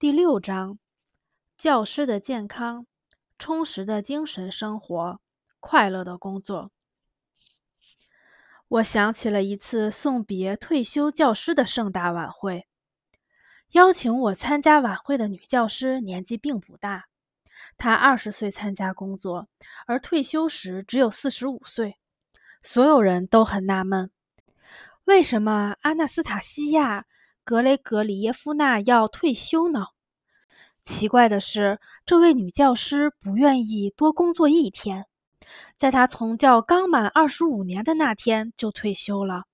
第六章：教师的健康、充实的精神生活、快乐的工作。我想起了一次送别退休教师的盛大晚会。邀请我参加晚会的女教师年纪并不大，她二十岁参加工作，而退休时只有四十五岁。所有人都很纳闷，为什么阿纳斯塔西亚？格雷格里耶夫娜要退休呢。奇怪的是，这位女教师不愿意多工作一天，在她从教刚满二十五年的那天就退休了。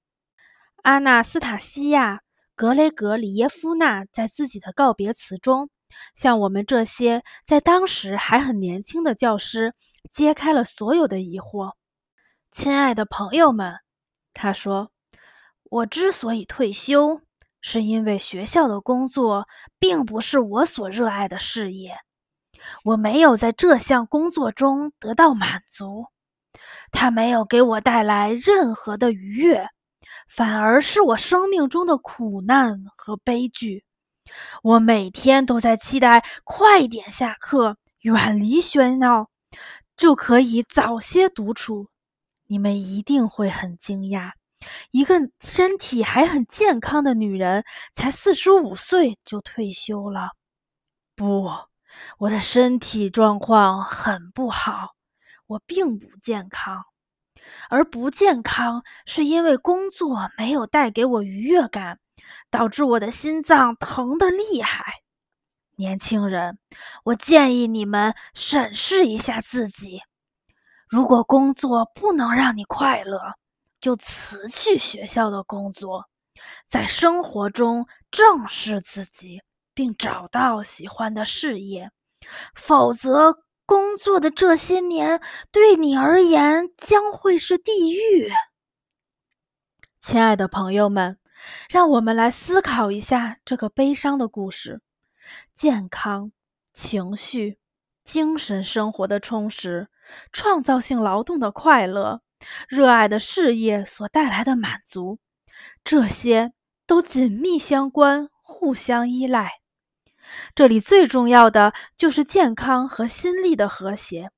阿纳斯塔西亚·格雷格里耶夫娜在自己的告别词中，向我们这些在当时还很年轻的教师揭开了所有的疑惑。亲爱的朋友们，她说：“我之所以退休。”是因为学校的工作并不是我所热爱的事业，我没有在这项工作中得到满足，它没有给我带来任何的愉悦，反而是我生命中的苦难和悲剧。我每天都在期待快点下课，远离喧闹，就可以早些独处。你们一定会很惊讶。一个身体还很健康的女人，才四十五岁就退休了。不，我的身体状况很不好，我并不健康，而不健康是因为工作没有带给我愉悦感，导致我的心脏疼得厉害。年轻人，我建议你们审视一下自己，如果工作不能让你快乐。就辞去学校的工作，在生活中正视自己，并找到喜欢的事业。否则，工作的这些年对你而言将会是地狱。亲爱的朋友们，让我们来思考一下这个悲伤的故事：健康、情绪、精神生活的充实，创造性劳动的快乐。热爱的事业所带来的满足，这些都紧密相关，互相依赖。这里最重要的就是健康和心力的和谐。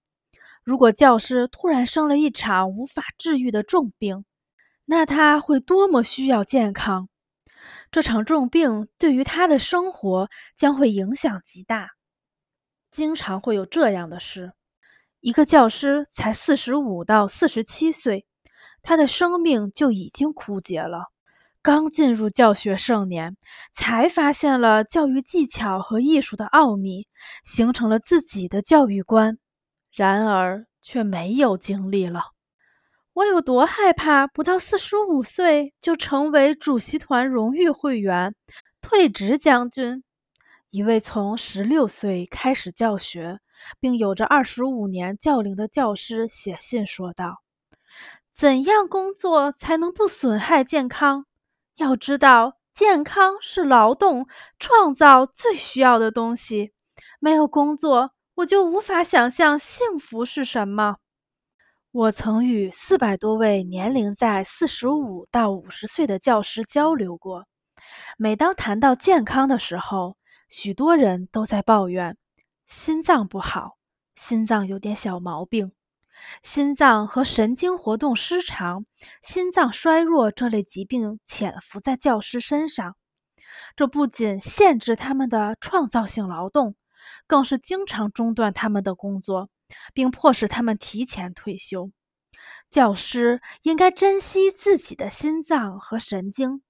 如果教师突然生了一场无法治愈的重病，那他会多么需要健康！这场重病对于他的生活将会影响极大。经常会有这样的事。一个教师才四十五到四十七岁，他的生命就已经枯竭了。刚进入教学盛年，才发现了教育技巧和艺术的奥秘，形成了自己的教育观，然而却没有精力了。我有多害怕不到四十五岁就成为主席团荣誉会员、退职将军？一位从十六岁开始教学。并有着二十五年教龄的教师写信说道：“怎样工作才能不损害健康？要知道，健康是劳动创造最需要的东西。没有工作，我就无法想象幸福是什么。”我曾与四百多位年龄在四十五到五十岁的教师交流过。每当谈到健康的时候，许多人都在抱怨。心脏不好，心脏有点小毛病，心脏和神经活动失常、心脏衰弱这类疾病潜伏在教师身上，这不仅限制他们的创造性劳动，更是经常中断他们的工作，并迫使他们提前退休。教师应该珍惜自己的心脏和神经，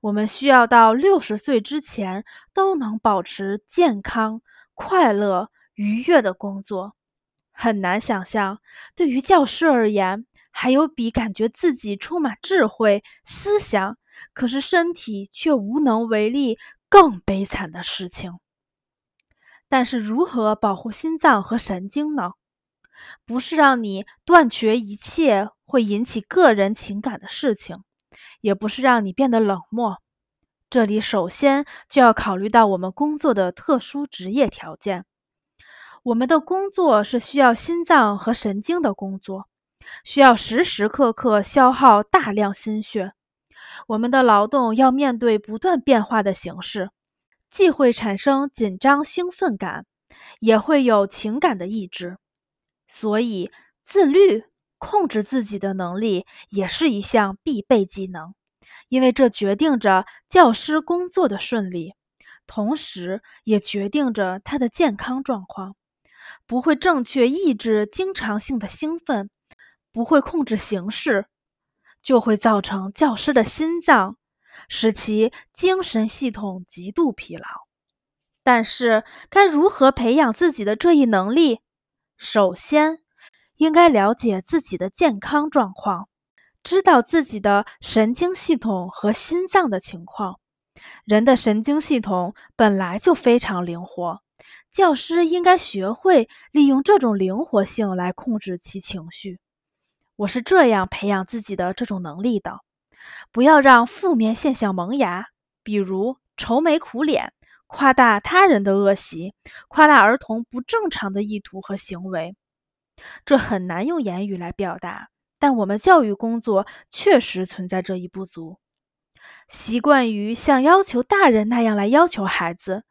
我们需要到六十岁之前都能保持健康。快乐、愉悦的工作很难想象。对于教师而言，还有比感觉自己充满智慧、思想，可是身体却无能为力更悲惨的事情。但是，如何保护心脏和神经呢？不是让你断绝一切会引起个人情感的事情，也不是让你变得冷漠。这里首先就要考虑到我们工作的特殊职业条件。我们的工作是需要心脏和神经的工作，需要时时刻刻消耗大量心血。我们的劳动要面对不断变化的形式，既会产生紧张兴奋感，也会有情感的抑制。所以，自律、控制自己的能力也是一项必备技能，因为这决定着教师工作的顺利，同时也决定着他的健康状况。不会正确抑制经常性的兴奋，不会控制形式，就会造成教师的心脏，使其精神系统极度疲劳。但是，该如何培养自己的这一能力？首先，应该了解自己的健康状况，知道自己的神经系统和心脏的情况。人的神经系统本来就非常灵活，教师应该学会利用这种灵活性来控制其情绪。我是这样培养自己的这种能力的：不要让负面现象萌芽，比如愁眉苦脸。夸大他人的恶习，夸大儿童不正常的意图和行为，这很难用言语来表达。但我们教育工作确实存在这一不足，习惯于像要求大人那样来要求孩子，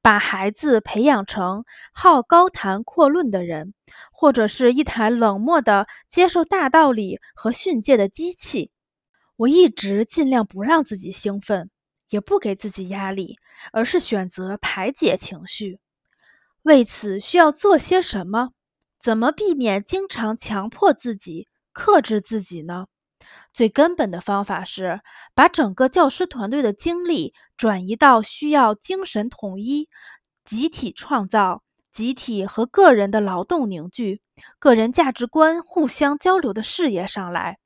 把孩子培养成好高谈阔论的人，或者是一台冷漠的接受大道理和训诫的机器。我一直尽量不让自己兴奋。也不给自己压力，而是选择排解情绪。为此，需要做些什么？怎么避免经常强迫自己、克制自己呢？最根本的方法是把整个教师团队的精力转移到需要精神统一、集体创造、集体和个人的劳动凝聚、个人价值观互相交流的事业上来。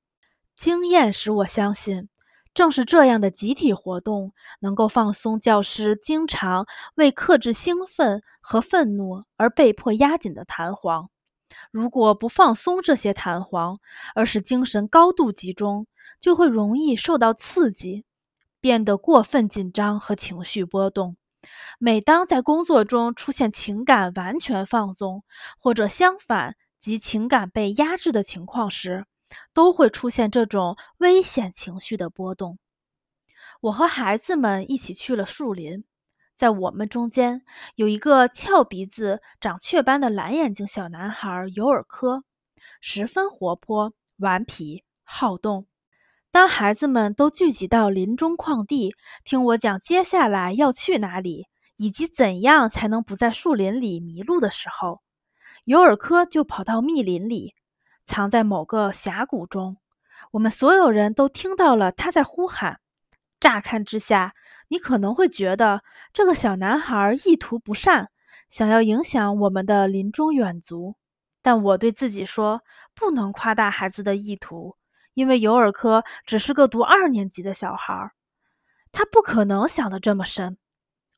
经验使我相信。正是这样的集体活动，能够放松教师经常为克制兴奋和愤怒而被迫压紧的弹簧。如果不放松这些弹簧，而是精神高度集中，就会容易受到刺激，变得过分紧张和情绪波动。每当在工作中出现情感完全放松，或者相反及情感被压制的情况时，都会出现这种危险情绪的波动。我和孩子们一起去了树林，在我们中间有一个翘鼻子、长雀斑的蓝眼睛小男孩尤尔科，十分活泼、顽皮、好动。当孩子们都聚集到林中旷地，听我讲接下来要去哪里，以及怎样才能不在树林里迷路的时候，尤尔科就跑到密林里。藏在某个峡谷中，我们所有人都听到了他在呼喊。乍看之下，你可能会觉得这个小男孩意图不善，想要影响我们的林中远足。但我对自己说，不能夸大孩子的意图，因为尤尔科只是个读二年级的小孩，他不可能想得这么深。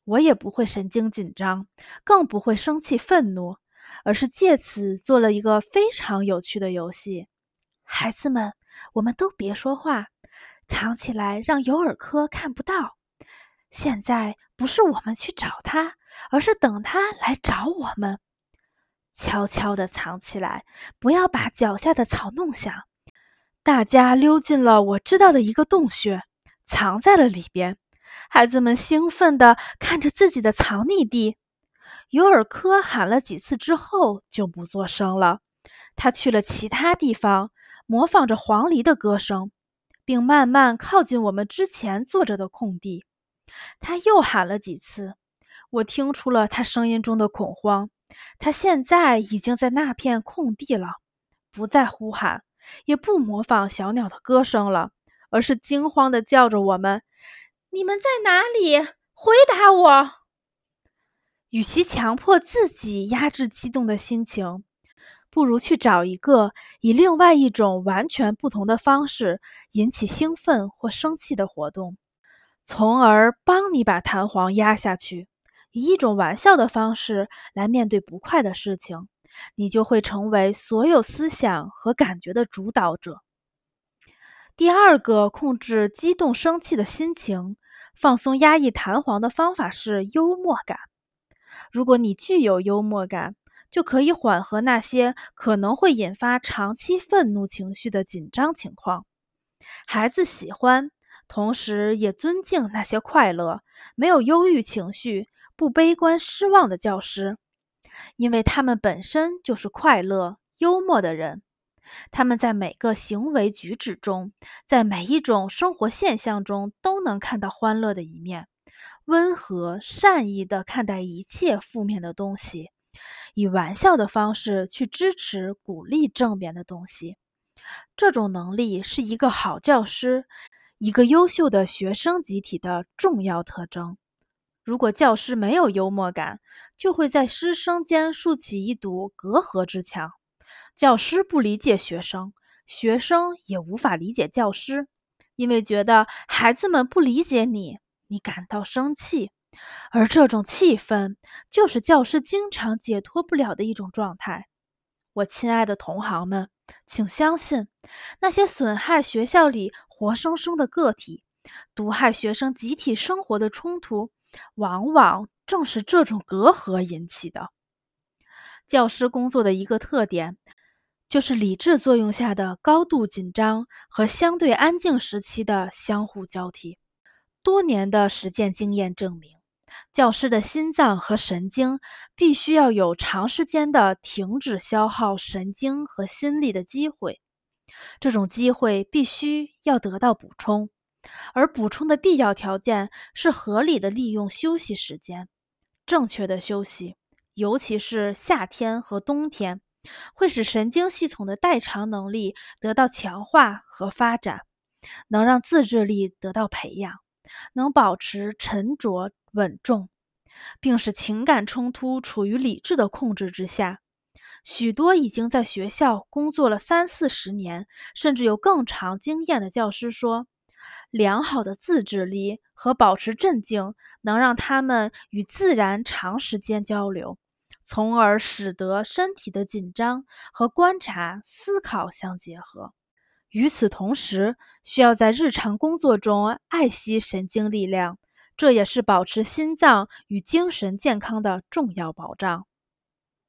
我也不会神经紧张，更不会生气愤怒。而是借此做了一个非常有趣的游戏。孩子们，我们都别说话，藏起来，让尤尔科看不到。现在不是我们去找他，而是等他来找我们。悄悄地藏起来，不要把脚下的草弄响。大家溜进了我知道的一个洞穴，藏在了里边。孩子们兴奋地看着自己的藏匿地。尤尔科喊了几次之后就不作声了，他去了其他地方，模仿着黄鹂的歌声，并慢慢靠近我们之前坐着的空地。他又喊了几次，我听出了他声音中的恐慌。他现在已经在那片空地了，不再呼喊，也不模仿小鸟的歌声了，而是惊慌地叫着我们：“你们在哪里？回答我！”与其强迫自己压制激动的心情，不如去找一个以另外一种完全不同的方式引起兴奋或生气的活动，从而帮你把弹簧压下去。以一种玩笑的方式来面对不快的事情，你就会成为所有思想和感觉的主导者。第二个控制激动生气的心情、放松压抑弹簧的方法是幽默感。如果你具有幽默感，就可以缓和那些可能会引发长期愤怒情绪的紧张情况。孩子喜欢，同时也尊敬那些快乐、没有忧郁情绪、不悲观失望的教师，因为他们本身就是快乐、幽默的人。他们在每个行为举止中，在每一种生活现象中都能看到欢乐的一面，温和善意地看待一切负面的东西，以玩笑的方式去支持鼓励正面的东西。这种能力是一个好教师。一个优秀的学生集体的重要特征。如果教师没有幽默感，就会在师生间竖起一堵隔阂之墙。教师不理解学生，学生也无法理解教师，因为觉得孩子们不理解你，你感到生气。而这种气氛，就是教师经常解脱不了的一种状态。我亲爱的同行们，请相信，那些损害学校里。活生生的个体，毒害学生集体生活的冲突，往往正是这种隔阂引起的。教师工作的一个特点，就是理智作用下的高度紧张和相对安静时期的相互交替。多年的实践经验证明，教师的心脏和神经必须要有长时间的停止消耗神经和心力的机会。这种机会必须要得到补充，而补充的必要条件是合理的利用休息时间。正确的休息，尤其是夏天和冬天，会使神经系统的代偿能力得到强化和发展，能让自制力得到培养，能保持沉着稳重，并使情感冲突处于理智的控制之下。许多已经在学校工作了三四十年，甚至有更长经验的教师说，良好的自制力和保持镇静能让他们与自然长时间交流，从而使得身体的紧张和观察、思考相结合。与此同时，需要在日常工作中爱惜神经力量，这也是保持心脏与精神健康的重要保障。